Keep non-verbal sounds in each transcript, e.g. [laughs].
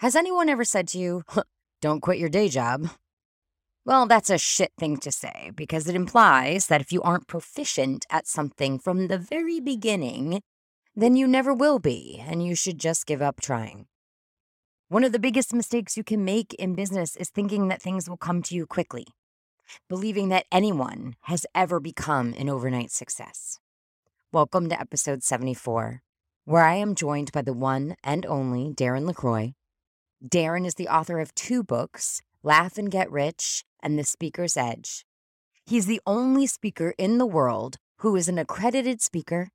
Has anyone ever said to you, don't quit your day job? Well, that's a shit thing to say because it implies that if you aren't proficient at something from the very beginning, then you never will be, and you should just give up trying. One of the biggest mistakes you can make in business is thinking that things will come to you quickly, believing that anyone has ever become an overnight success. Welcome to episode 74, where I am joined by the one and only Darren LaCroix. Darren is the author of two books, Laugh and Get Rich and The Speaker's Edge. He's the only speaker in the world who is an accredited speaker,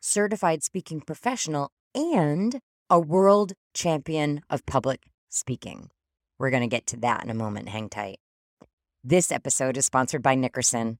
certified speaking professional, and a world champion of public speaking. We're going to get to that in a moment. Hang tight. This episode is sponsored by Nickerson,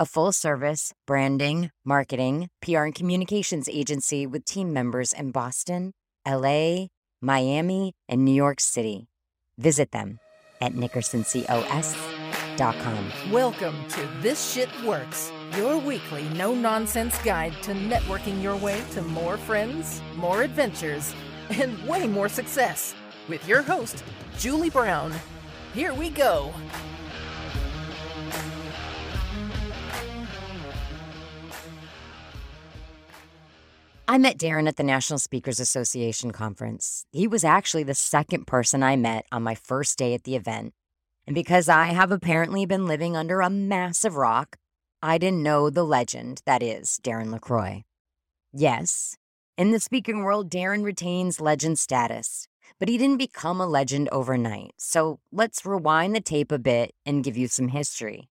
a full service branding, marketing, PR, and communications agency with team members in Boston, LA, Miami, and New York City. Visit them at nickersoncos.com. Welcome to This Shit Works, your weekly no nonsense guide to networking your way to more friends, more adventures, and way more success. With your host, Julie Brown. Here we go. I met Darren at the National Speakers Association conference. He was actually the second person I met on my first day at the event. And because I have apparently been living under a massive rock, I didn't know the legend that is Darren LaCroix. Yes, in the speaking world, Darren retains legend status, but he didn't become a legend overnight. So let's rewind the tape a bit and give you some history.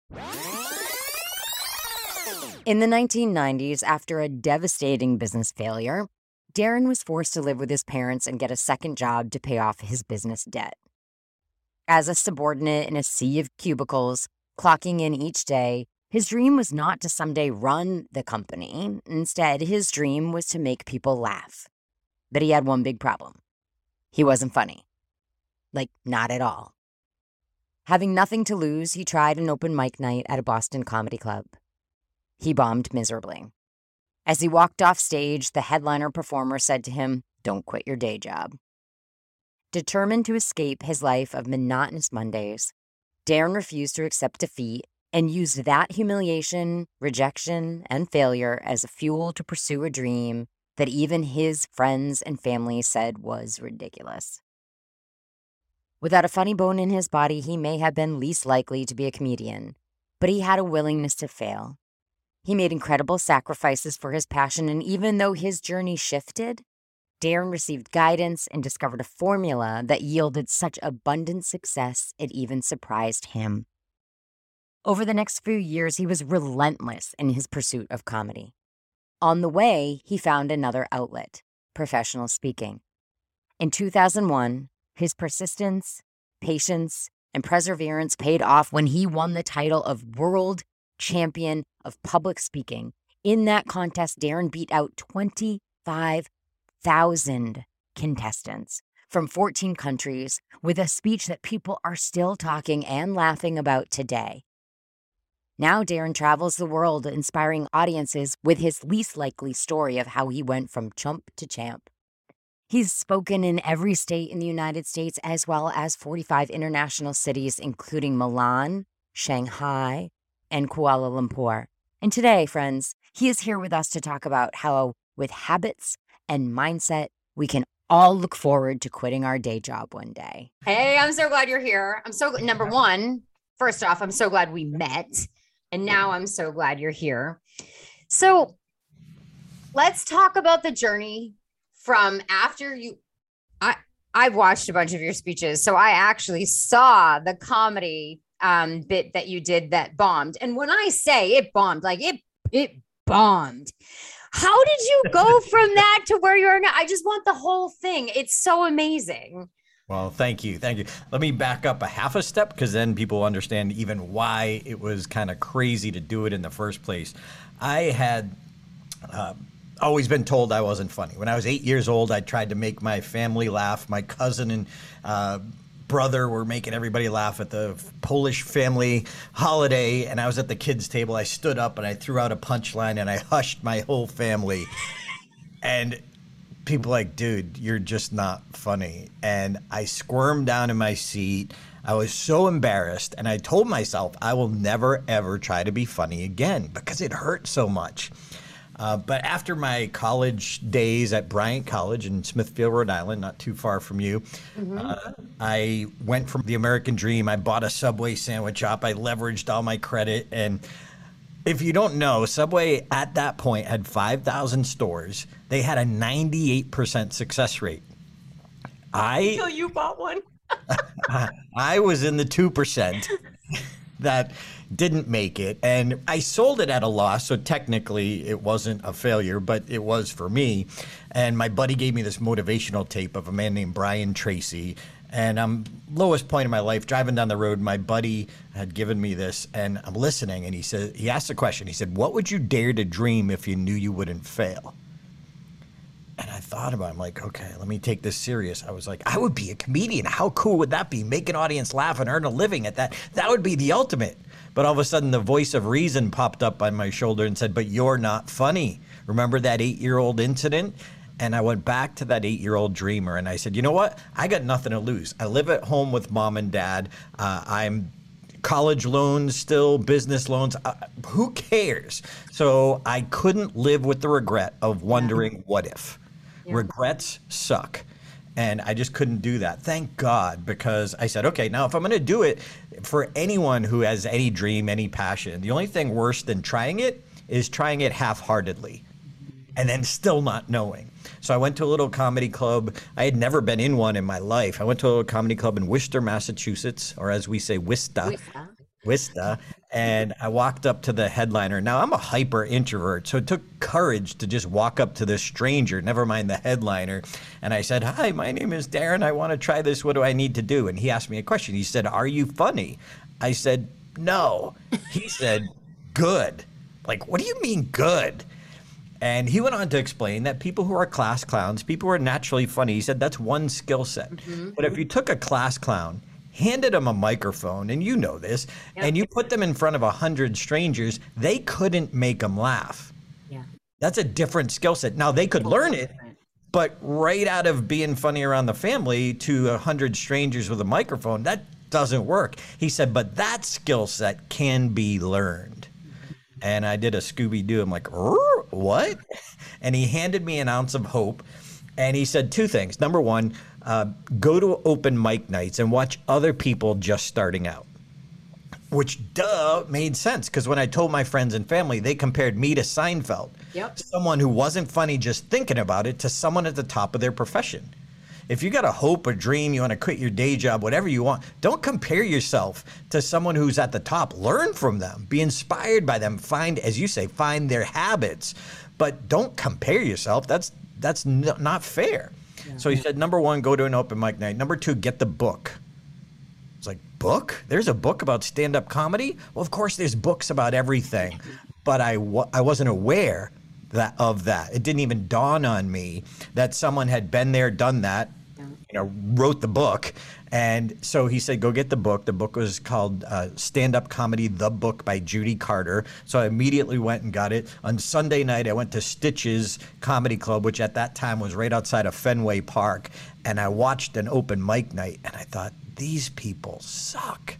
In the 1990s, after a devastating business failure, Darren was forced to live with his parents and get a second job to pay off his business debt. As a subordinate in a sea of cubicles, clocking in each day, his dream was not to someday run the company. Instead, his dream was to make people laugh. But he had one big problem he wasn't funny. Like, not at all. Having nothing to lose, he tried an open mic night at a Boston comedy club he bombed miserably. As he walked off stage, the headliner performer said to him, Don't quit your day job. Determined to escape his life of monotonous Mondays, Darren refused to accept defeat and used that humiliation, rejection, and failure as a fuel to pursue a dream that even his friends and family said was ridiculous. Without a funny bone in his body, he may have been least likely to be a comedian, but he had a willingness to fail he made incredible sacrifices for his passion, and even though his journey shifted, Darren received guidance and discovered a formula that yielded such abundant success it even surprised him. Over the next few years, he was relentless in his pursuit of comedy. On the way, he found another outlet professional speaking. In 2001, his persistence, patience, and perseverance paid off when he won the title of World champion of public speaking. In that contest, Darren beat out 25,000 contestants from 14 countries with a speech that people are still talking and laughing about today. Now, Darren travels the world inspiring audiences with his least likely story of how he went from chump to champ. He's spoken in every state in the United States as well as 45 international cities, including Milan, Shanghai, and Kuala Lumpur. And today, friends, he is here with us to talk about how, with habits and mindset, we can all look forward to quitting our day job one day. Hey, I'm so glad you're here. I'm so number one, first off, I'm so glad we met. And now I'm so glad you're here. So let's talk about the journey from after you I I've watched a bunch of your speeches. So I actually saw the comedy um, bit that you did that bombed. And when I say it bombed, like it it bombed. How did you go [laughs] from that to where you are now? I just want the whole thing. It's so amazing. Well, thank you. Thank you. Let me back up a half a step because then people understand even why it was kind of crazy to do it in the first place. I had uh, always been told I wasn't funny. When I was eight years old, I tried to make my family laugh. My cousin and uh, brother were making everybody laugh at the Polish family holiday, and I was at the kids' table. I stood up and I threw out a punchline and I hushed my whole family. and people like, dude, you're just not funny. And I squirmed down in my seat. I was so embarrassed. And I told myself, I will never, ever try to be funny again because it hurt so much. Uh, but after my college days at Bryant College in Smithfield, Rhode Island, not too far from you, uh, I went from the American dream. I bought a Subway sandwich shop. I leveraged all my credit. And if you don't know, Subway at that point had 5,000 stores. They had a 98% success rate. I [laughs] Until you bought one. [laughs] I was in the 2% [laughs] that didn't make it. And I sold it at a loss. So technically, it wasn't a failure, but it was for me. And my buddy gave me this motivational tape of a man named Brian Tracy. And I'm lowest point in my life driving down the road. My buddy had given me this, and I'm listening. And he said, he asked a question. He said, "What would you dare to dream if you knew you wouldn't fail?" And I thought about it. I'm like, okay, let me take this serious. I was like, I would be a comedian. How cool would that be? Make an audience laugh and earn a living at that. That would be the ultimate. But all of a sudden, the voice of reason popped up on my shoulder and said, But you're not funny. Remember that eight year old incident? And I went back to that eight year old dreamer and I said, You know what? I got nothing to lose. I live at home with mom and dad. Uh, I'm college loans still, business loans. Uh, who cares? So I couldn't live with the regret of wondering what if. Regrets suck. And I just couldn't do that. Thank God, because I said, okay, now if I'm going to do it for anyone who has any dream, any passion, the only thing worse than trying it is trying it half heartedly and then still not knowing. So I went to a little comedy club. I had never been in one in my life. I went to a comedy club in Worcester, Massachusetts, or as we say, Wista. Wista. Wista, and I walked up to the headliner. Now I'm a hyper introvert, so it took courage to just walk up to this stranger, never mind the headliner. And I said, Hi, my name is Darren. I want to try this. What do I need to do? And he asked me a question. He said, Are you funny? I said, No. He [laughs] said, Good. Like, what do you mean good? And he went on to explain that people who are class clowns, people who are naturally funny, he said that's one skill set. Mm-hmm. But if you took a class clown, handed them a microphone, and you know this, and you put them in front of a hundred strangers, they couldn't make them laugh. Yeah. That's a different skill set. Now they could learn it, but right out of being funny around the family to a hundred strangers with a microphone, that doesn't work. He said, but that skill set can be learned. And I did a Scooby Doo. I'm like, "Er, what? [laughs] And he handed me an ounce of hope. And he said two things. Number one, uh, go to open mic nights and watch other people just starting out. Which, duh, made sense because when I told my friends and family, they compared me to Seinfeld. Yep. Someone who wasn't funny just thinking about it to someone at the top of their profession. If you got a hope, a dream, you want to quit your day job, whatever you want, don't compare yourself to someone who's at the top. Learn from them, be inspired by them, find, as you say, find their habits, but don't compare yourself. That's that's n- not fair. So he said, number one, go to an open mic night. Number two, get the book. It's like, book? There's a book about stand up comedy? Well, of course, there's books about everything. But I, wa- I wasn't aware that of that. It didn't even dawn on me that someone had been there, done that, you know, wrote the book. And so he said, go get the book. The book was called uh, Stand Up Comedy, The Book by Judy Carter. So I immediately went and got it. On Sunday night, I went to Stitches Comedy Club, which at that time was right outside of Fenway Park. And I watched an open mic night and I thought, these people suck.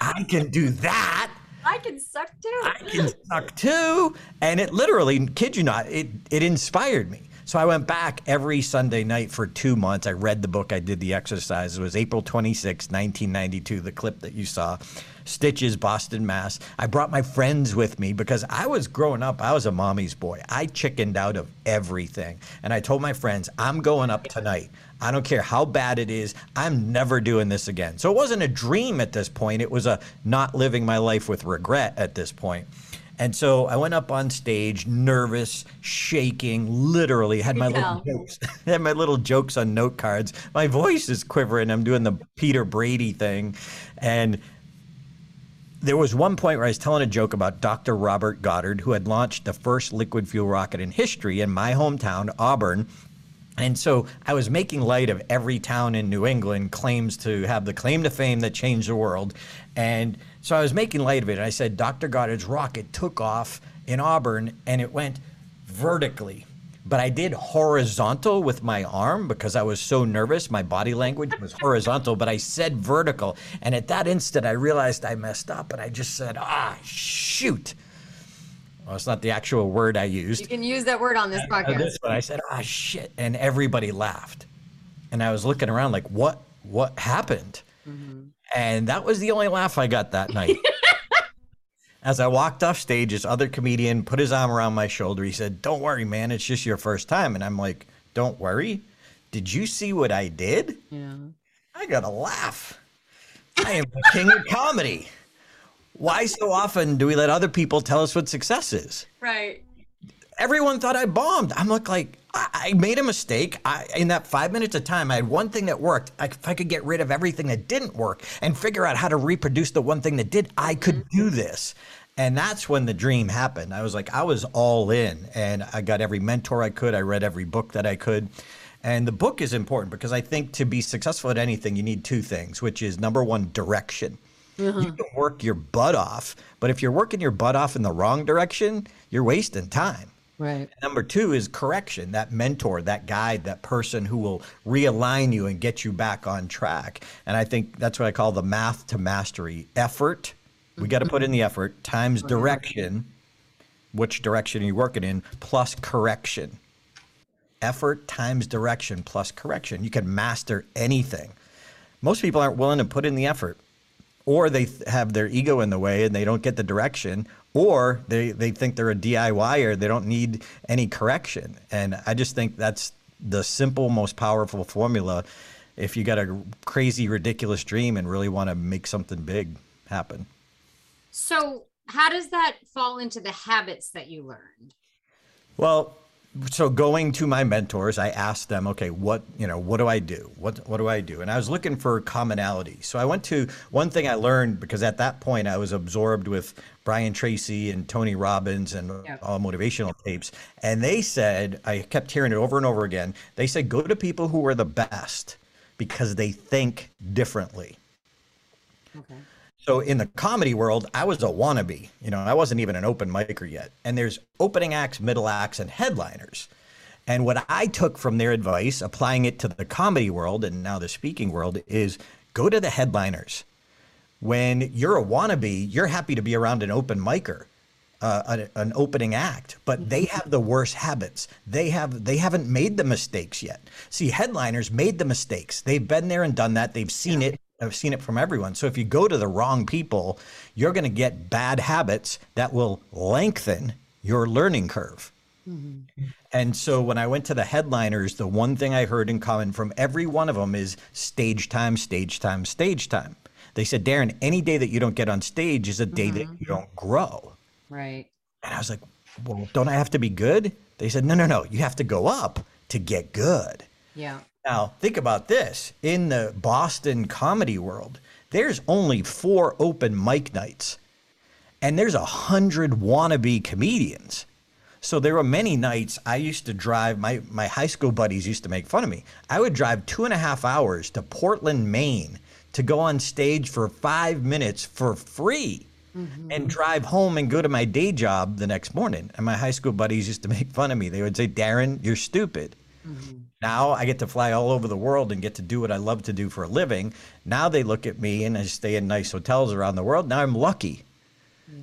I can do that. [laughs] I can suck too. I can suck too. And it literally, kid you not, it, it inspired me. So I went back every Sunday night for two months. I read the book, I did the exercise. It was April 26, 1992, the clip that you saw. Stitches, Boston, Mass. I brought my friends with me because I was growing up, I was a mommy's boy. I chickened out of everything. And I told my friends, I'm going up tonight. I don't care how bad it is. I'm never doing this again. So it wasn't a dream at this point. It was a not living my life with regret at this point. And so I went up on stage, nervous, shaking, literally had my little jokes, [laughs] had my little jokes on note cards. My voice is quivering. I'm doing the Peter Brady thing, and there was one point where I was telling a joke about Dr. Robert Goddard, who had launched the first liquid fuel rocket in history in my hometown, Auburn. And so I was making light of every town in New England claims to have the claim to fame that changed the world. And so I was making light of it. And I said, Dr. Goddard's rocket took off in Auburn and it went vertically but I did horizontal with my arm because I was so nervous. My body language was horizontal, but I said vertical. And at that instant, I realized I messed up and I just said, ah, shoot. Well, it's not the actual word I used. You can use that word on this Uh, podcast. this one, I said, ah, shit. And everybody laughed. And I was looking around like, what, what happened? And that was the only laugh I got that night. [laughs] As I walked off stage, this other comedian put his arm around my shoulder. He said, Don't worry, man. It's just your first time. And I'm like, Don't worry. Did you see what I did? Yeah. I got to laugh. I am the king of comedy. Why so often do we let other people tell us what success is? Right. everyone thought I bombed. I'm look like I, I made a mistake. I, in that five minutes of time, I had one thing that worked. I, if I could get rid of everything that didn't work and figure out how to reproduce the one thing that did, I could do mm-hmm. this. And that's when the dream happened. I was like, I was all in, and I got every mentor I could. I read every book that I could. And the book is important because I think to be successful at anything, you need two things, which is number one, direction. You uh-huh. can work your butt off, but if you're working your butt off in the wrong direction, you're wasting time. Right. Number two is correction, that mentor, that guide, that person who will realign you and get you back on track. And I think that's what I call the math to mastery effort. We got to put in the effort times direction, which direction are you working in, plus correction. Effort times direction plus correction. You can master anything. Most people aren't willing to put in the effort or they have their ego in the way and they don't get the direction, or they, they think they're a DIYer, they don't need any correction. And I just think that's the simple, most powerful formula if you got a crazy, ridiculous dream and really want to make something big happen. So, how does that fall into the habits that you learned? Well, so going to my mentors, I asked them, okay, what you know, what do I do? What what do I do? And I was looking for commonality. So I went to one thing I learned because at that point I was absorbed with Brian Tracy and Tony Robbins and all motivational tapes, and they said I kept hearing it over and over again. They said go to people who are the best because they think differently. Okay. So in the comedy world, I was a wannabe. You know, I wasn't even an open micer yet. And there's opening acts, middle acts, and headliners. And what I took from their advice, applying it to the comedy world and now the speaking world, is go to the headliners. When you're a wannabe, you're happy to be around an open micer, uh, an, an opening act, but they have the worst habits. They have they haven't made the mistakes yet. See, headliners made the mistakes. They've been there and done that. They've seen it. I've seen it from everyone. So if you go to the wrong people, you're going to get bad habits that will lengthen your learning curve. Mm-hmm. And so when I went to the headliners, the one thing I heard in common from every one of them is stage time, stage time, stage time. They said, Darren, any day that you don't get on stage is a day that mm-hmm. you don't grow. Right. And I was like, well, don't I have to be good? They said, no, no, no. You have to go up to get good. Yeah. Now, think about this. In the Boston comedy world, there's only four open mic nights, and there's a hundred wannabe comedians. So there were many nights I used to drive, my, my high school buddies used to make fun of me. I would drive two and a half hours to Portland, Maine to go on stage for five minutes for free mm-hmm. and drive home and go to my day job the next morning. And my high school buddies used to make fun of me. They would say, Darren, you're stupid. Mm-hmm. Now I get to fly all over the world and get to do what I love to do for a living. Now they look at me and I stay in nice hotels around the world. Now I'm lucky.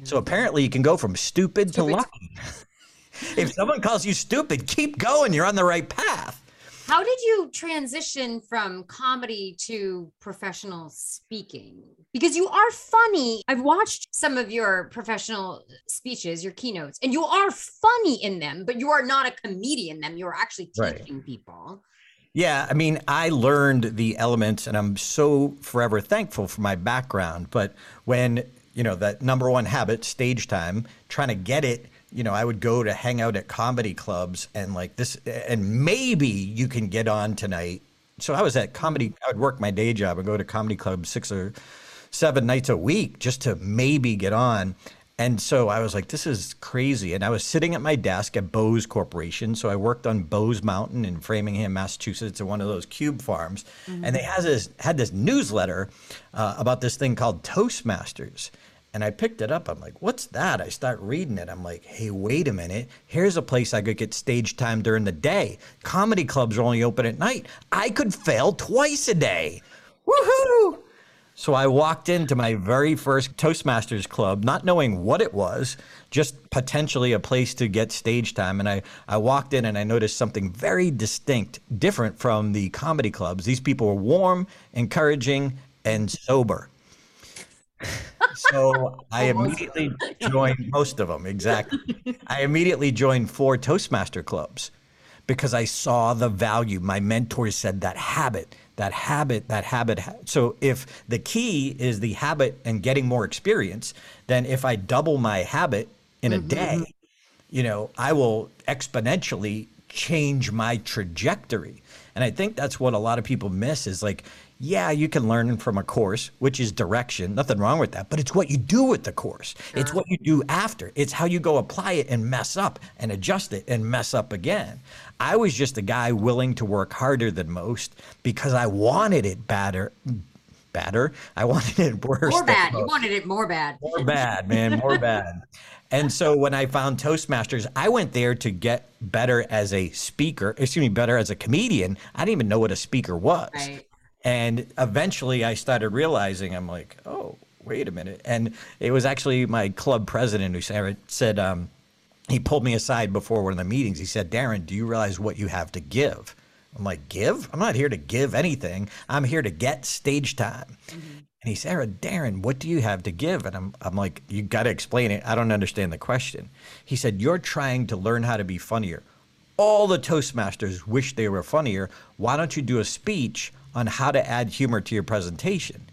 So apparently you can go from stupid, to lucky. [laughs] if someone calls you stupid, keep going. You're on the right path. How did you transition from comedy to professional speaking? Because you are funny. I've watched some of your professional speeches, your keynotes, and you are funny in them, but you are not a comedian in them. You are actually Right. teaching people. Yeah, I mean, I learned the elements and I'm so forever thankful for my background. But when, you know, that number one habit, stage time, trying to get it, you know, I would go to hang out at comedy clubs and like this, and maybe you can get on tonight. So I was at comedy, I would work my day job and go to comedy clubs six or seven nights a week just to maybe get on. And so I was like, this is crazy. And I was sitting at my desk at Bose Corporation. So I worked on Bose Mountain in Framingham, Massachusetts, at one of those cube farms. And they has this, had this newsletter uh, about this thing called Toastmasters. And I picked it up. I'm like, what's that? I start reading it. I'm like, hey, wait a minute. Here's a place I could get stage time during the day. Comedy clubs are only open at night. I could fail twice a day. Woohoo! So I walked into my very first Toastmasters club, not knowing what it was, just potentially a place to get stage time. And I, I walked in and I noticed something very distinct, different from the comedy clubs. These people were warm, encouraging, and sober. So [laughs] I immediately joined most of them, exactly. I immediately joined four Toastmaster clubs because I saw the value. My mentors said that habit, that habit, that habit. So if the key is the habit and getting more experience, then if I double my habit in a mm-hmm. day, you know, I will exponentially change my trajectory. And I think that's what a lot of people miss is like, yeah, you can learn from a course, which is direction. Nothing wrong with that. But it's what you do with the course. It's what you do after. It's how you go apply it and mess up and adjust it and mess up again. I was just a guy willing to work harder than most because I wanted it better. Better. I [laughs] wanted it worse. More bad. You wanted it more bad. more bad, man, more bad. [laughs] And so when I found Toastmasters, I went there to get better as a speaker, excuse me, better as a comedian. I didn't even know what a speaker was. Right. And eventually I started realizing, I'm like, oh, wait a minute. And it was actually my club president who said, um, he pulled me aside before one of the meetings. He said, Darren, do you realize what you have to give? I'm like, give? I'm not here to give anything. I'm here to get stage time. And he said, Darren, what do you have to give? And I'm, I'm like, you got to explain it. I don't understand the question. He said, You're trying to learn how to be funnier. All the Toastmasters wish they were funnier. Why don't you do a speech on how to add humor to your presentation?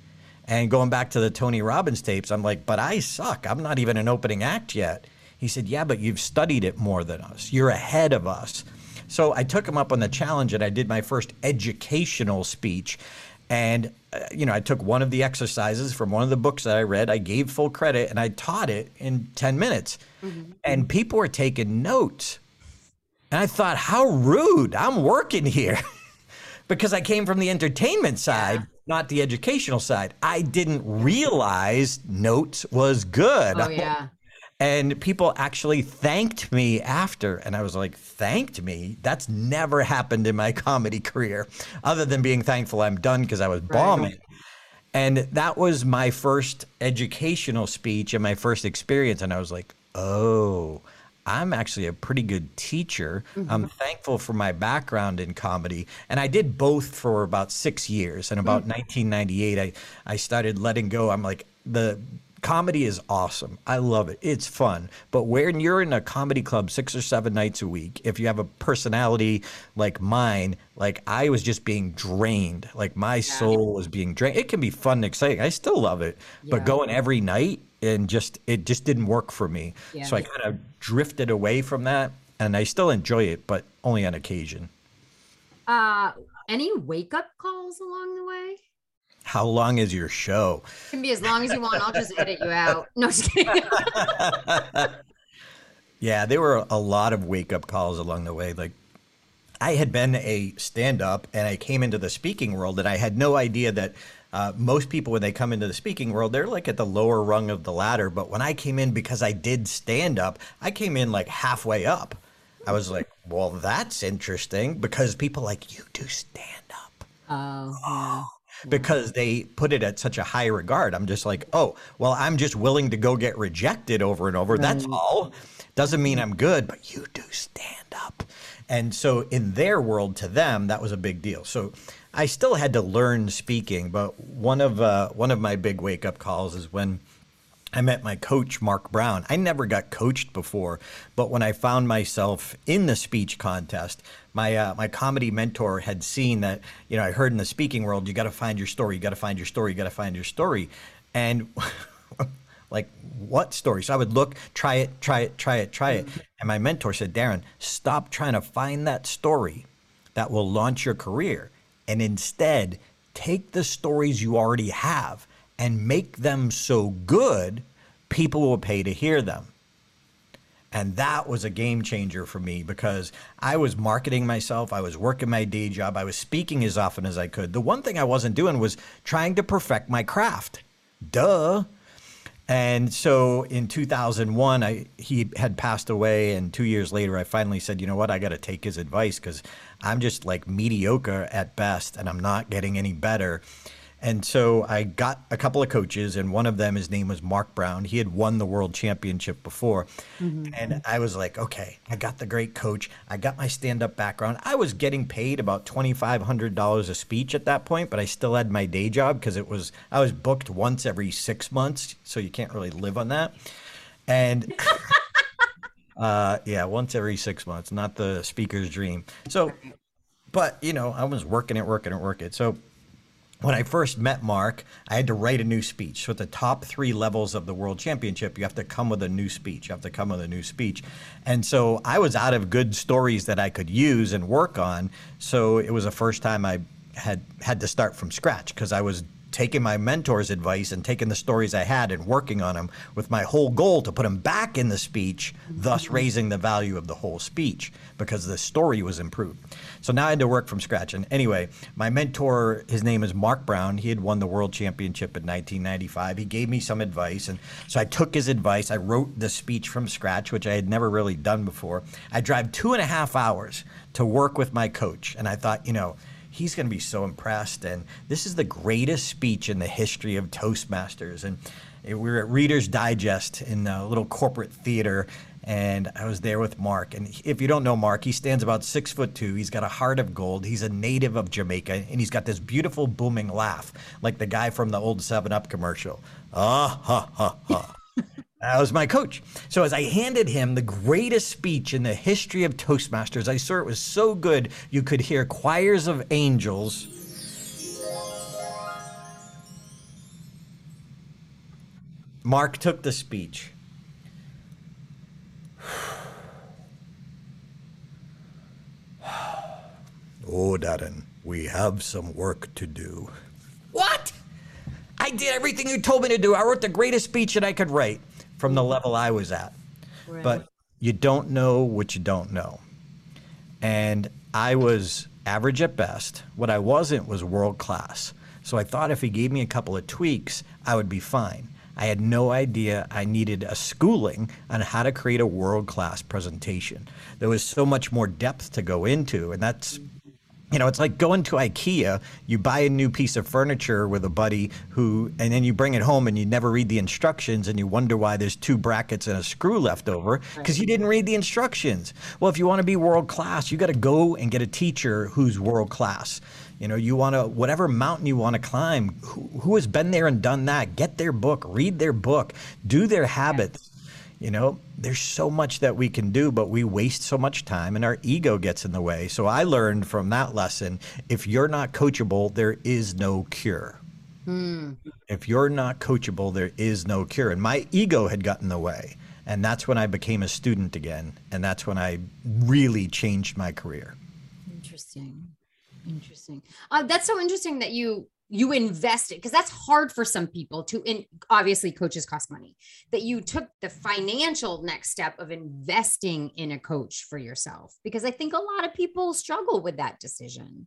And going back to the Tony Robbins tapes, I'm like, but I suck. I'm not even an opening act yet. He said, Yeah, but you've studied it more than us. You're ahead of us. So I took him up on the challenge and I did my first educational speech. And, uh, you know, I took one of the exercises from one of the books that I read, I gave full credit, and I taught it in 10 minutes. And people were taking notes. And I thought, how rude. I'm working here [laughs] because I came from the entertainment side, not the educational side. I didn't realize notes was good. Oh yeah. [laughs] And people actually thanked me after. And I was like, thanked me? That's never happened in my [laughs] comedy career, other than being thankful I'm done because I was bombing. And that was my first educational speech and my first experience. And I was like, oh, I'm actually a pretty good teacher. I'm mm-hmm. thankful for my background in comedy. And I did both for about six years. And about mm. 1998, I, I started letting go. I'm like, the comedy is awesome. I love it. It's fun. But when you're in a comedy club six or seven nights a week, if you have a personality like mine, like I was just being drained. Like my soul was being drained. It can be fun and exciting. I still love it. But going every night and just it just didn't work for me. So I kind of drifted away from that and I still enjoy it, but only on occasion. Uh, any wake up calls along the way? How long is your show? Can be as long as you want. I'll just edit you out. No, just kidding. [laughs] Yeah, there were a lot of wake up calls along the way. Like, I had been a stand up and I came into the speaking world, and I had no idea that uh, most people, when they come into the speaking world, they're like at the lower rung of the ladder. But when I came in, because I did stand up, I came in like halfway up. I was like, well, that's interesting because people like, you do stand up Oh, [gasps] yeah. because they put it at such a high regard. I'm just like, oh, well, I'm just willing to go get rejected over and over. That's all. Doesn't mean I'm good, but you do stand up. And so in their world, to them, that was a big deal. So I still had to learn speaking, but one of uh, one of my big wake up calls is when I met my coach, Mark Brown. I never got coached before, but when I found myself in the speech contest, my uh, my comedy mentor had seen that. You know, I heard in the speaking world, you got to find your story, you got to find your story, you got to find your story, and [laughs] like what story? So I would look, try it, try it, try it, try it, and my mentor said, Darren, stop trying to find that story that will launch your career, and instead take the stories you already have and make them so good, people will pay to hear them. And that was a game changer for me because I was marketing myself. I was working my day job. I was speaking as often as I could. The one thing I wasn't doing was trying to perfect my craft. Duh. And so in 2001, I, he had passed away. And two years later, I finally said, you know what? I got to take his advice because I'm just like mediocre at best and I'm not getting any better. And so I got a couple of coaches, and one of them, his name was Mark Brown. He had won the world championship before. Mm-hmm. And I was like, okay, I got the great coach. I got my stand up background. I was getting paid about $2,500 a speech at that point, but I still had my day job because it was, I was booked once every six months. So you can't really live on that. And. [laughs] uh, yeah, once every six months, not the speaker's dream. So, but you know, I was working it, working it, working it. So when I first met Mark, I had to write a new speech. So at the top three levels of the world championship, you have to come with a new speech. You have to come with a new speech. And so I was out of good stories that I could use and work on. So it was the first time I had had to start from scratch because I was taking my mentor's advice and taking the stories I had and working on them with my whole goal to put them back in the speech, thus raising the value of the whole speech because the story was improved. So now I had to work from scratch. And anyway, my mentor, his name is Mark Brown. He had won the world championship in 1995. He gave me some advice. And so I took his advice. I wrote the speech from scratch, which I had never really done before. I drive two and a half hours to work with my coach. And I thought, you know, he's going to be so impressed. And this is the greatest speech in the history of Toastmasters. And we were at Reader's Digest in a little corporate theater, and I was there with Mark. And if you don't know Mark, he stands about six foot two. He's got a heart of gold. He's a native of Jamaica, and he's got this beautiful booming laugh, like the guy from the old Seven Up commercial. Ah ha ha ha. That was my coach. So as I handed him the greatest speech in the history of Toastmasters, I saw it was so good you could hear choirs of angels. Mark took the speech. [sighs] Oh, Darren, we have some work to do. What? I did everything you told me to do. I wrote the greatest speech that I could write from the level I was at. Right. But you don't know what you don't know. And I was average at best. What I wasn't was world class. So I thought if he gave me a couple of tweaks, I would be fine. I had no idea I needed a schooling on how to create a world class presentation. There was so much more depth to go into, and that's you know, it's like going to IKEA, you buy a new piece of furniture with a buddy who, and then you bring it home and you never read the instructions and you wonder why there's two brackets and a screw left over because you didn't read the instructions. Well, if you want to be world class, you got to go and get a teacher who's world class. You know, you want to, whatever mountain you want to climb, who, who, has been there and done that? Get their book, read their book, do their habits. You know, there's so much that we can do, but we waste so much time and our ego gets in the way. So I learned from that lesson if you're not coachable, there is no cure. Hmm. If you're not coachable, there is no cure. And my ego had gotten in the way. And that's when I became a student again. And that's when I really changed my career. Interesting. Interesting. Uh, that's so interesting that you you invested because that's hard for some people to and obviously coaches cost money that you took the financial next step of investing in a coach for yourself because i think a lot of people struggle with that decision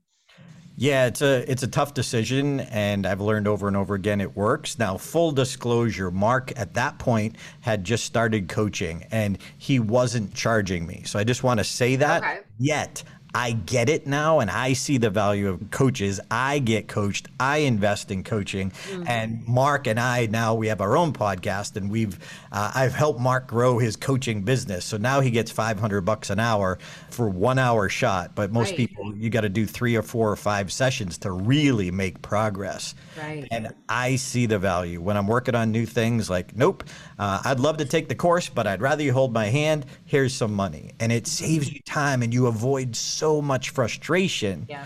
yeah, it's a it's a tough decision, and I've learned over and over again it works. Now, full disclosure, Mark at that point had just started coaching, and he wasn't charging me. So I just want to say that. Okay. Yet I get it now and I see the value of coaches. I get coached. I invest in coaching. Mm-hmm. And Mark and I now we have our own podcast and we've uh, I've helped Mark grow his coaching business. So now he gets 500 bucks an hour for 1 hour shot, but most right. people you got to do 3 or 4 or 5 sessions to really make progress. Right. And I see the value when I'm working on new things like nope, uh, I'd love to take the course, but I'd rather you hold my hand. Here's some money. And it saves you time and you avoid so much frustration yeah.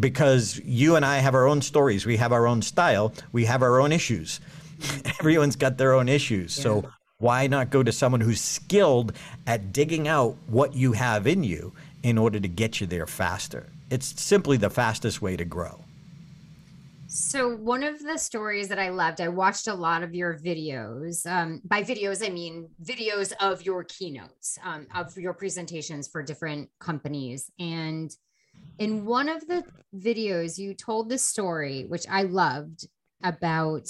because you and I have our own stories. We have our own style. We have our own issues. Mm-hmm. [laughs] Everyone's got their own issues. Yeah. So why not go to someone who's skilled at digging out what you have in you in order to get you there faster? It's simply the fastest way to grow. So one of the stories that I loved, I watched a lot of your videos. Um, by videos, I mean videos of your keynotes, um, of your presentations for different companies. And in one of the videos, you told the story, which I loved, about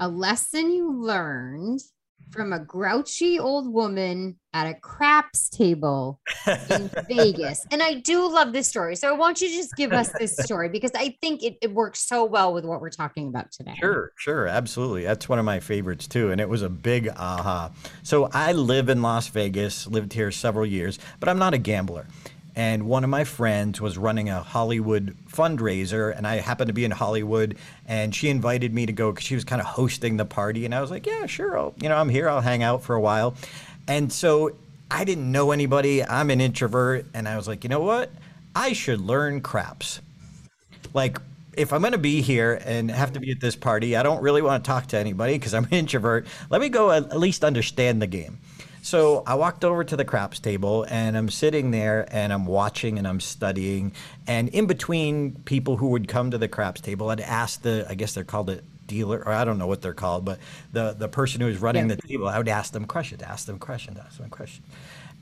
a lesson you learned from a grouchy old woman at a craps table in [laughs] Vegas. And I do love this story. So I want you to just give us this [laughs] story because I think it, it works so well with what we're talking about today. Sure, sure, absolutely. That's one of my favorites too. And it was a big aha. So I live in Las Vegas, lived here several years, but I'm not a gambler. And one of my friends was running a Hollywood fundraiser, and I happened to be in Hollywood, and she invited me to go because she was kind of hosting the party. And I was like, yeah, sure. I'll, you know, I'm here. I'll hang out for a while. And so I didn't know anybody. I'm an introvert. And I was like, you know what? I should learn craps. Like, if I'm going to be here and have to be at this party, I don't really want to talk to anybody because I'm an [laughs] introvert. Let me go at least understand the game. So I walked over to the craps table and I'm sitting there and I'm watching and I'm studying. And in between people who would come to the craps table, I'd ask the, I guess they're called a dealer, or I don't know what they're called, but the, the person who was running yeah. the table, I would ask them questions, ask them questions, ask them questions.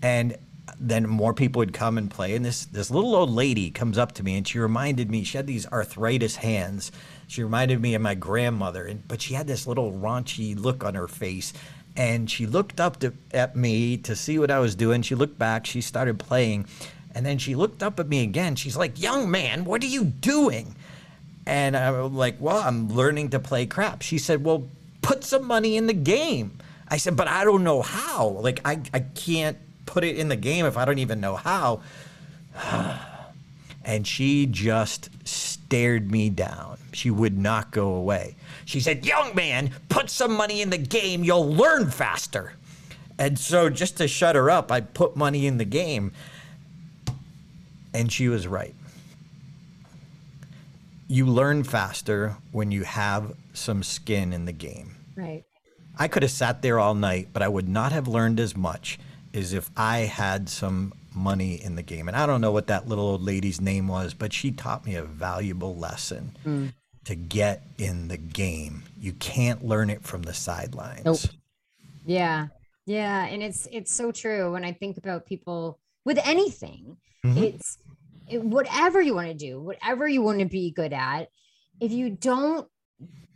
And then more people would come and play. And this, this little old lady comes up to me and she reminded me, she had these arthritis hands. She reminded me of my grandmother, and, but she had this little raunchy look on her face and she looked up to, at me to see what I was doing. She looked back, she started playing, and then she looked up at me again. She's like, Young man, what are you doing? And I'm like, Well, I'm learning to play crap. She said, Well, put some money in the game. I said, But I don't know how. Like, I, I can't put it in the game if I don't even know how. [sighs] and she just stared me down. She would not go away. She said, Young man, put some money in the game. You'll learn faster. And so, just to shut her up, I put money in the game. And she was right. You learn faster when you have some skin in the game. Right. I could have sat there all night, but I would not have learned as much as if I had some money in the game. And I don't know what that little old lady's name was, but she taught me a valuable lesson mm. To get in the game. You can't learn it from the sidelines. Nope. Yeah. Yeah, and it's it's so true when I think about people with anything. Mm-hmm. It's it, whatever you want to do, whatever you want to be good at. If you don't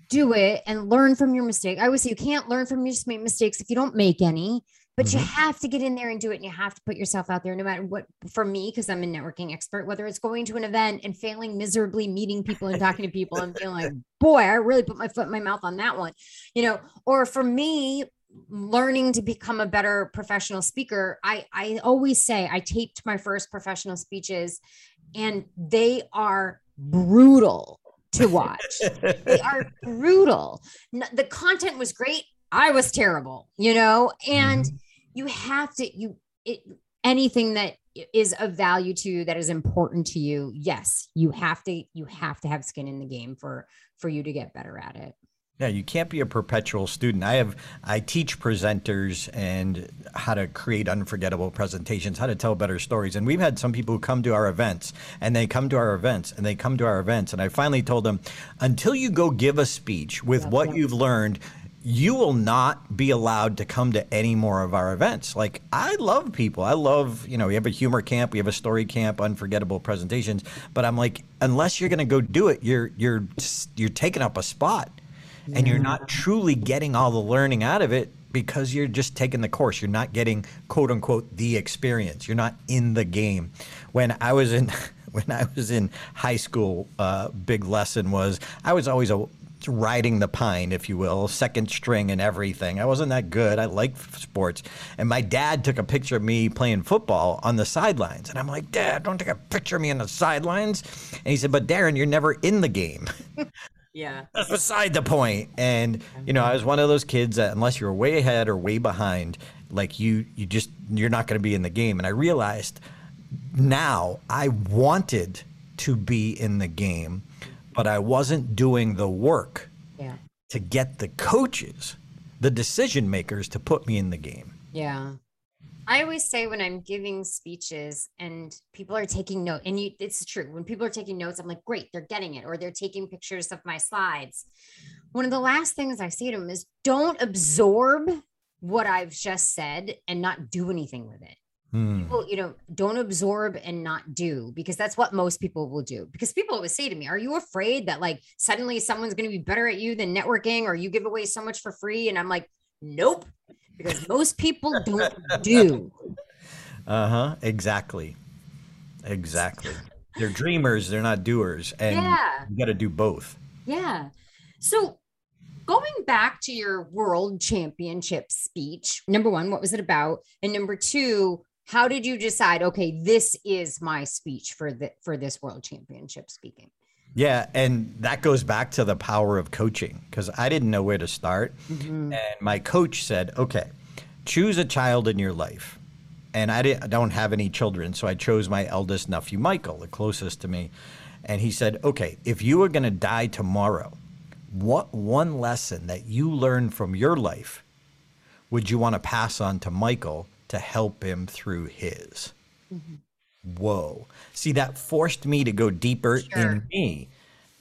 do it and learn from your mistake, I always say you can't learn from your mistakes if you don't make any but mm-hmm. you have to get in there and do it and you have to put yourself out there no matter what for me because i'm a networking expert whether it's going to an event and failing miserably meeting people and talking to people and feeling like [laughs] boy i really put my foot in my mouth on that one you know? Or for me learning to become a better professional speaker i i always say i taped my first professional speeches and they are brutal to watch. They are [laughs] brutal. The content was great. I was terrible, you know, and mm-hmm you have to you it anything that is of value to you that is important to you yes you have to you have to have skin in the game for for you to get better at it yeah, you can't be a perpetual student. I have I teach presenters and how to create unforgettable presentations, how to tell better stories. And we've had some people who come to our events and they come to our events and they come to our events and I finally told them until you go give a speech with what you've learned, you will not be allowed to come to any more of our events. Like I love people. I love, you know, we have a humor camp, we have a story camp, unforgettable presentations, but I'm like unless you're going to go do it, you're you're you're taking up a spot and you're not truly getting all the learning out of it because you're just taking the course. You're not getting quote unquote the experience. You're not in the game. When I was in [laughs] when I was in high school, uh, big lesson was I was always a riding the pine, if you will, second string and everything. I wasn't that good. I liked sports. And my dad took a picture of me playing football on the sidelines. And I'm like, Dad, don't take a picture of me on the sidelines. And he said, But Darren, you're never in the game. [laughs] Yeah. That's beside the point. And, you know, I was one of those kids that unless you're way ahead or way behind, like you, you just, you're not going to be in the game. And I realized now I wanted to be in the game but I wasn't doing the work yeah. to get the coaches, the decision makers to put me in the game. Yeah. I always say when I'm giving speeches and people are taking note, and you, it's true. When people are taking notes, I'm like, great, they're getting it, or they're taking pictures of my slides. One of the last things I say to them is don't absorb what I've just said and not do anything with it. People, you know, don't absorb and not do because that's what most people will do. Because people always say to me, Are you afraid that like suddenly someone's going to be better at you than networking or you give away so much for free? And I'm like, Nope, because most people don't do. [laughs] Uh huh. Exactly. Exactly. They're dreamers. They're not doers, and Yeah. you got to do both. Yeah. So going back to your world championship speech, number one, what was it about? And number two, how did you decide, okay, this is my speech for the for this world championship speaking? Yeah, and that goes back to the power of coaching because I didn't know where to start, Mm-hmm. and my coach said, "Okay, choose a child in your life." And I, didn't, I don't have any children, so I chose my eldest nephew, Michael, the closest to me. And he said, "Okay, if you were going to die tomorrow, what one lesson that you learned from your life would you want to pass on to Michael to help him through his?" whoa. See, that forced me to go deeper Sure. in me.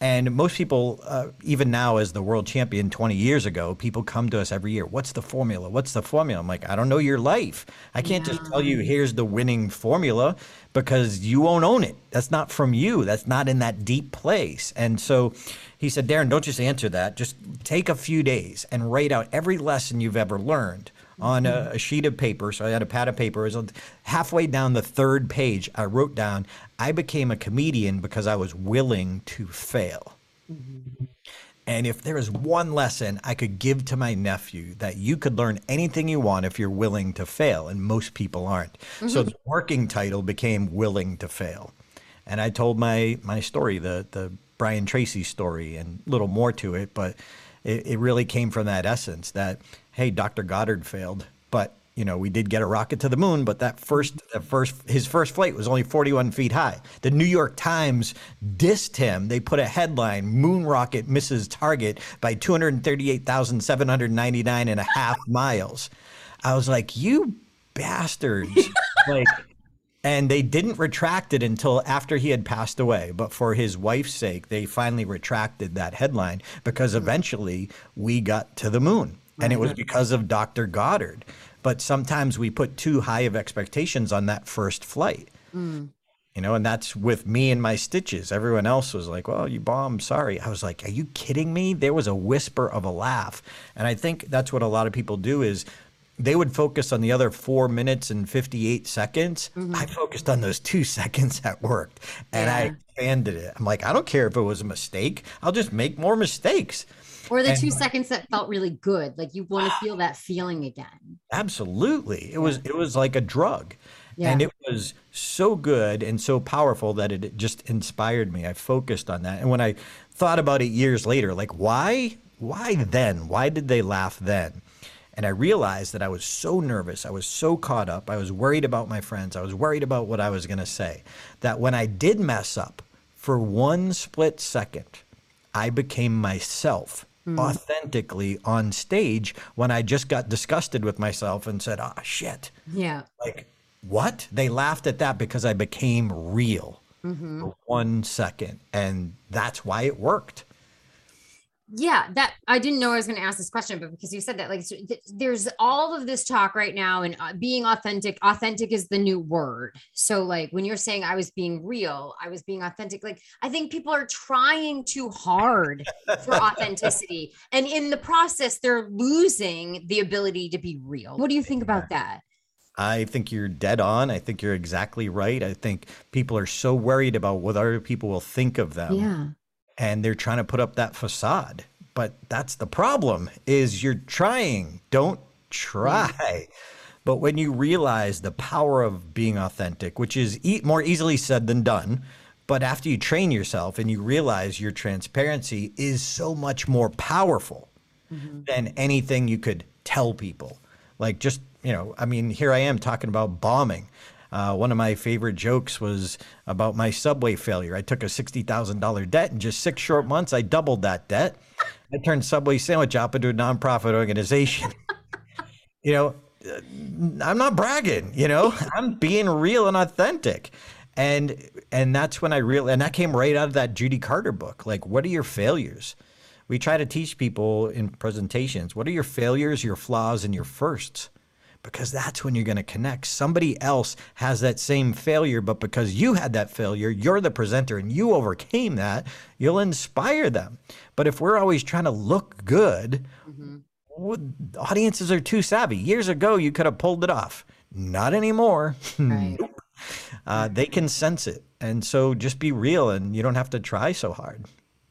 And most people, uh, even now as the world champion 20 years ago, people come to us every year. What's the formula? What's the formula? I'm like, I don't know your life. I can't just tell you, here's the winning formula because you won't own it. That's not from you. That's not in that deep place. And so he said, Darren, don't just answer that. Just take a few days and write out every lesson you've ever learned on a, mm-hmm. a sheet of paper. So I had a pad of paper. It was halfway down the third page. I wrote down, I became a comedian because I was willing to fail. Mm-hmm. And if there is one lesson I could give to my nephew that you could learn anything you want if you're willing to fail, and most people aren't. So mm-hmm. the working title became Willing to Fail. And I told my my story, the the Brian Tracy story, and a little more to it, but it, it really came from that essence that hey, Dr. Goddard failed, but you know we did get a rocket to the moon, but that first that first his first flight was only 41 feet high. The New York Times dissed him. They put a headline: "Moon rocket misses target by 238,799 and a half miles." I was like, you bastards! [laughs] like and they didn't retract it until after he had passed away. But for his wife's sake, they finally retracted that headline because eventually we got to the moon. And it was because of Dr. Goddard. But sometimes we put too high of expectations on that first flight. Mm. You know, and that's with me and my stitches. Everyone else was like, well, you bombed, sorry. I was like, are you kidding me? There was a whisper of a laugh. And I think that's what a lot of people do is they would focus on the other four minutes and 58 seconds. Mm-hmm. I focused on those two [laughs] seconds that worked and I Yeah. expanded it. I'm like, I don't care if it was a mistake. I'll just make more mistakes. Or the And- two seconds that felt really good. Like you want to feel that feeling again. Absolutely. It was it was like a drug. Yeah. And it was so good and so powerful that it it just inspired me. I focused on that. And when I thought about it years later, like why why then? Why did they laugh then? And I realized that I was so nervous. I was so caught up. I was worried about my friends. I was worried about what I was going to say. That when I did mess up for one split second, I became myself authentically on stage when I just got disgusted with myself and said, ah, shit. Yeah. Like, what? They laughed at that because I became real for one second. And that's why it worked. Yeah, that I didn't know I was going to ask this question, but because you said that, like, there's all of this talk right now, and uh, being authentic. Authentic is the new word. So, like, when you're saying I was being real, I was being authentic. Like, I think people are trying too hard for authenticity, [laughs] and in the process, they're losing the ability to be real. What do you think about that? I think you're dead on. I think you're exactly right. I think people are so worried about what other people will think of them. Yeah. And they're trying to put up that facade. But that's the problem is you're trying. Don't try. But when you realize the power of being authentic, which is e- more easily said than done, but after you train yourself and you realize your transparency is so much more powerful mm-hmm. than anything you could tell people. Like just, you know, I mean, here I am talking about bombing. Uh, one of my favorite jokes was about my subway failure. I took a $60,000 debt in just six short months. I doubled that debt. I turned Subway Sandwich up into a nonprofit organization. [laughs] you know, uh, I'm not bragging, you know, [laughs] I'm being real and authentic. And and that's when I real and that came right out of that Judy Carter book. Like, what are your failures? We try to teach people in presentations, what are your failures, your flaws, and your firsts? Because that's when you're going to connect. Somebody else has that same failure, but because you had that failure, you're the presenter and you overcame that, you'll inspire them. But if we're always trying to look good, well, audiences are too savvy. Years ago, you could have pulled it off. Not anymore. Right. [laughs] uh, they can sense it. And so just be real and you don't have to try so hard.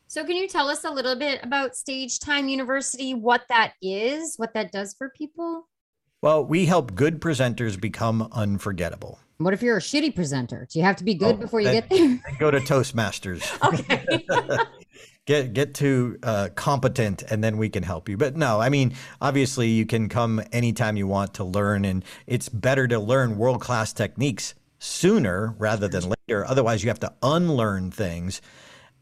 So, can you tell us a little bit about Stage Time University, what that is, what that does for people? Well, we help good presenters become unforgettable. What if you're a shitty presenter? Do you have to be good Oh, before you that- get there? Go to Toastmasters. [laughs] Okay. [laughs] get get to uh, competent and then we can help you but no i mean obviously you can come anytime you want to learn and it's better to learn world class techniques sooner rather than later otherwise you have to unlearn things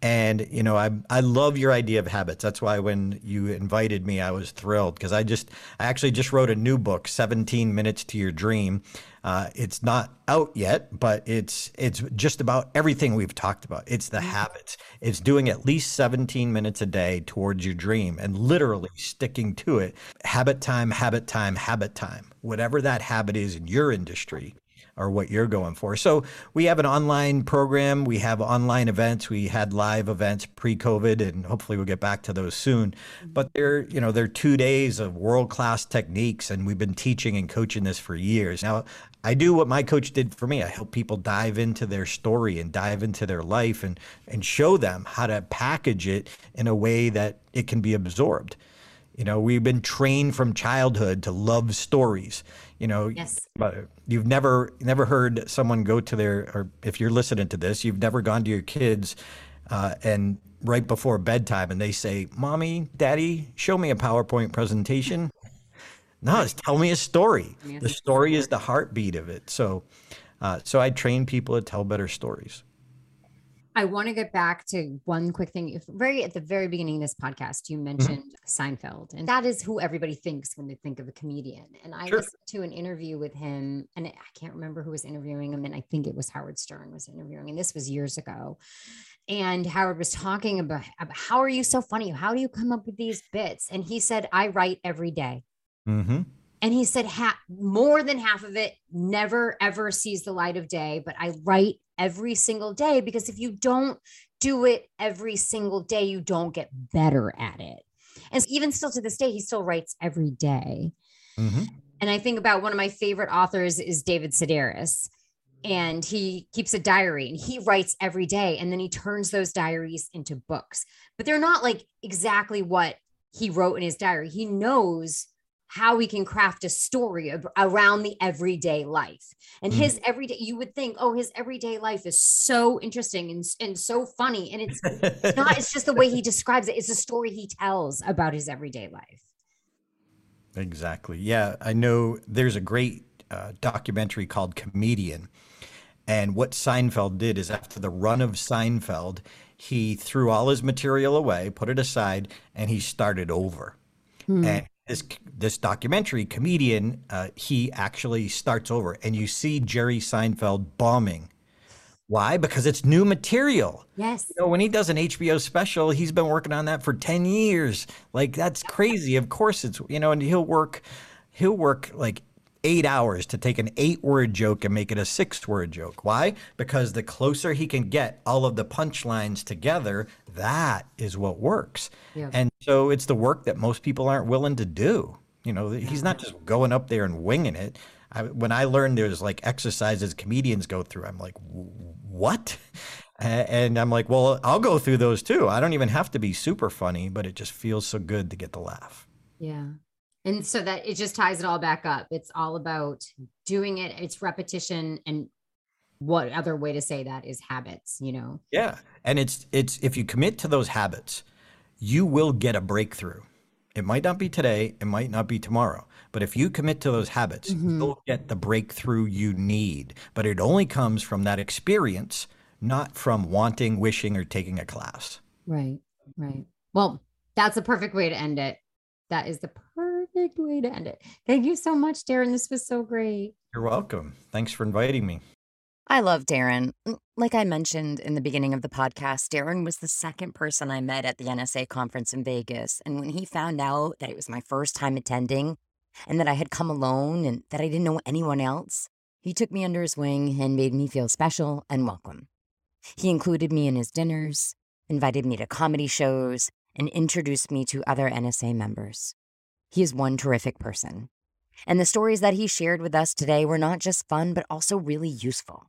and you know i i love your idea of habits that's why when you invited me i was thrilled because i just i actually just wrote a new book 17 minutes to your dream uh, it's not out yet, but it's it's just about everything we've talked about. It's the habits. It's doing at least 17 minutes a day towards your dream and literally sticking to it. Habit time, habit time, habit time. Whatever that habit is in your industry or what you're going for. So we have an online program. We have online events. We had live events pre-COVID, and hopefully we'll get back to those soon. But they're you know they're two days of world-class techniques, and we've been teaching and coaching this for years. Now I do what my coach did for me. I help people dive into their story and dive into their life and and show them how to package it in a way that it can be absorbed. You know, we've been trained from childhood to love stories. You know, Yes. but you've never never heard someone go to their or if you're listening to this, you've never gone to your kids uh, and right before bedtime and they say, "Mommy, Daddy, show me a PowerPoint presentation." [laughs] No, it's tell me a story. The story is the heartbeat of it. So, uh, so I train people to tell better stories. I want to get back to one quick thing. If very at the very beginning of this podcast, you mentioned Seinfeld, and that is who everybody thinks when they think of a comedian. And I Sure. listened to an interview with him, and I can't remember who was interviewing him, and I think it was Howard Stern was interviewing, and this was years ago. And Howard was talking about, about how are you so funny? How do you come up with these bits? And he said, I write every day. Mm-hmm. And he said, ha- more than half of it never ever sees the light of day, but I write every single day because if you don't do it every single day, you don't get better at it. And even still to this day, he still writes every day. Mm-hmm. And I think about one of my favorite authors is David Sedaris. And he keeps a diary and he writes every day. And then he turns those diaries into books. But they're not like exactly what he wrote in his diary. He knows how we can craft a story ab- around the everyday life. And Mm. his everyday, you would think, oh, his everyday life is so interesting and, and so funny. And it's it's [laughs] not, it's just the way he describes it. It's a story he tells about his everyday life. Exactly. Yeah, I know there's a great uh, documentary called Comedian. And what Seinfeld did is after the run of Seinfeld, he threw all his material away, put it aside, and he started over. And this this documentary, Comedian, uh, he actually starts over, and you see Jerry Seinfeld bombing. Why? Because it's new material. Yes. You know, when he does an HBO special, he's been working on that for 10 years. Like that's crazy. Of course it's, you know, and he'll work he'll work like 8 hours to take an 8-word joke and make it a 6-word joke. Why? Because the closer he can get all of the punchlines together, that is what works. Yeah. And so it's the work that most people aren't willing to do. You know, he's not just going up there and winging it. I, when I learned there's like exercises comedians go through, I'm like, what? And I'm like, well, I'll go through those too. I don't even have to be super funny, but it just feels so good to get the laugh. Yeah. And so that it just ties it all back up. It's all about doing it, it's repetition. And what other way to say that is habits, you know? Yeah. And it's it's if you commit to those habits, you will get a breakthrough. It might not be today, it might not be tomorrow, but if you commit to those habits, mm-hmm. you'll get the breakthrough you need. But it only comes from that experience, not from wanting, wishing, or taking a class. Right. Right. Well, that's a perfect way to end it. That is the perfect way to end it. Thank you so much, Darren. This was so great. You're welcome. Thanks for inviting me. I love Darren. Like I mentioned in the beginning of the podcast, Darren was the second person I met at the NSA conference in Vegas. And when he found out that it was my first time attending, and that I had come alone and that I didn't know anyone else, he took me under his wing and made me feel special and welcome. He included me in his dinners, invited me to comedy shows, and introduced me to other NSA members. He is one terrific person. And the stories that he shared with us today were not just fun, but also really useful.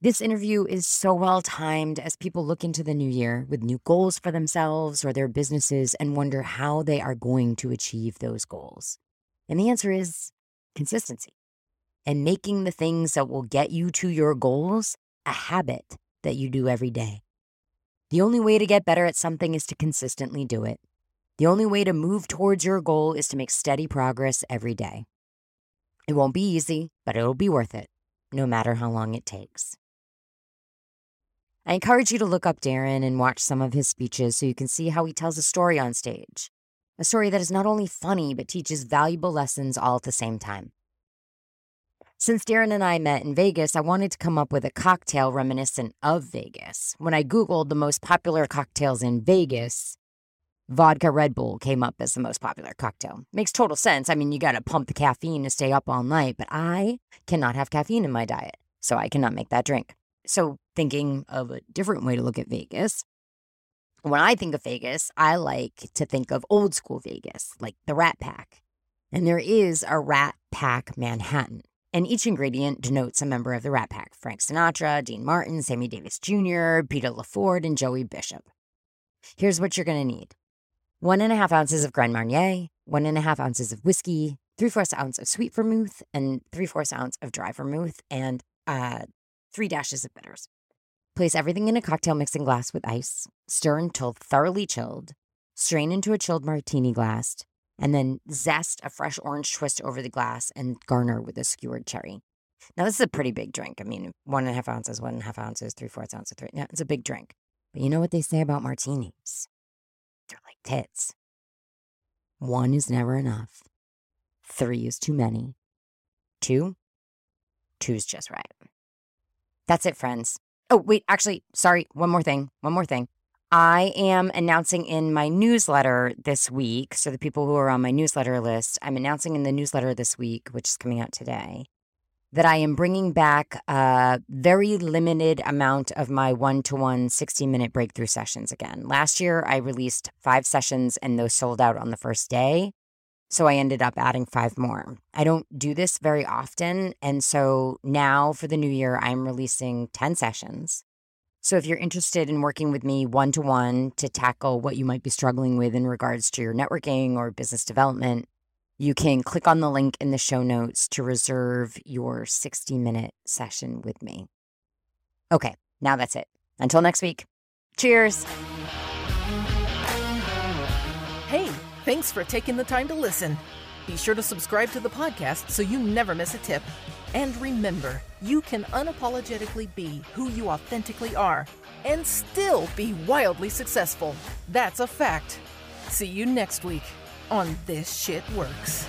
This interview is so well timed as people look into the new year with new goals for themselves or their businesses and wonder how they are going to achieve those goals. And the answer is consistency and making the things that will get you to your goals a habit that you do every day. The only way to get better at something is to consistently do it. The only way to move towards your goal is to make steady progress every day. It won't be easy, but it'll be worth it, no matter how long it takes. I encourage you to look up Darren and watch some of his speeches so you can see how he tells a story on stage. A story that is not only funny, but teaches valuable lessons all at the same time. Since Darren and I met in Vegas, I wanted to come up with a cocktail reminiscent of Vegas. When I Googled the most popular cocktails in Vegas, vodka Red Bull came up as the most popular cocktail. Makes total sense. I mean, you got to pump the caffeine to stay up all night, but I cannot have caffeine in my diet, so I cannot make that drink. So, thinking of a different way to look at Vegas, when I think of Vegas, I like to think of old school Vegas, like the Rat Pack. And there is a Rat Pack Manhattan and each ingredient denotes a member of the Rat Pack Frank Sinatra, Dean Martin, Sammy Davis Jr., Peter Lawford, and Joey Bishop. Here's what you're going to need one and a half ounces of Grand Marnier, one and a half ounces of whiskey, three fourths ounce of sweet vermouth, and three fourths ounce of dry vermouth, and uh, three dashes of bitters. Place everything in a cocktail mixing glass with ice, stir until thoroughly chilled, strain into a chilled martini glass, and then zest a fresh orange twist over the glass and garner with a skewered cherry. Now, this is a pretty big drink. I mean, one and a half ounces, one and a half ounces, three fourths ounces, three. Yeah, it's a big drink. But you know what they say about martinis? Tits. One is never enough. Three is too many. Two? Two's just right. That's it, friends. Oh, wait, actually, sorry, one more thing. One more thing. I am announcing in my newsletter this week. So, the people who are on my newsletter list, I'm announcing in the newsletter this week, which is coming out today, that I am bringing back a very limited amount of my one to one 60 minute breakthrough sessions again. Last year, I released five sessions and those sold out on the first day. So I ended up adding five more. I don't do this very often. And so now for the new year, I'm releasing 10 sessions so, if you're interested in working with me one to one to tackle what you might be struggling with in regards to your networking or business development, you can click on the link in the show notes to reserve your 60 minute session with me. Okay, now that's it. Until next week, cheers. Hey, thanks for taking the time to listen. Be sure to subscribe to the podcast so you never miss a tip. And remember, you can unapologetically be who you authentically are and still be wildly successful. That's a fact. See you next week on This Shit Works.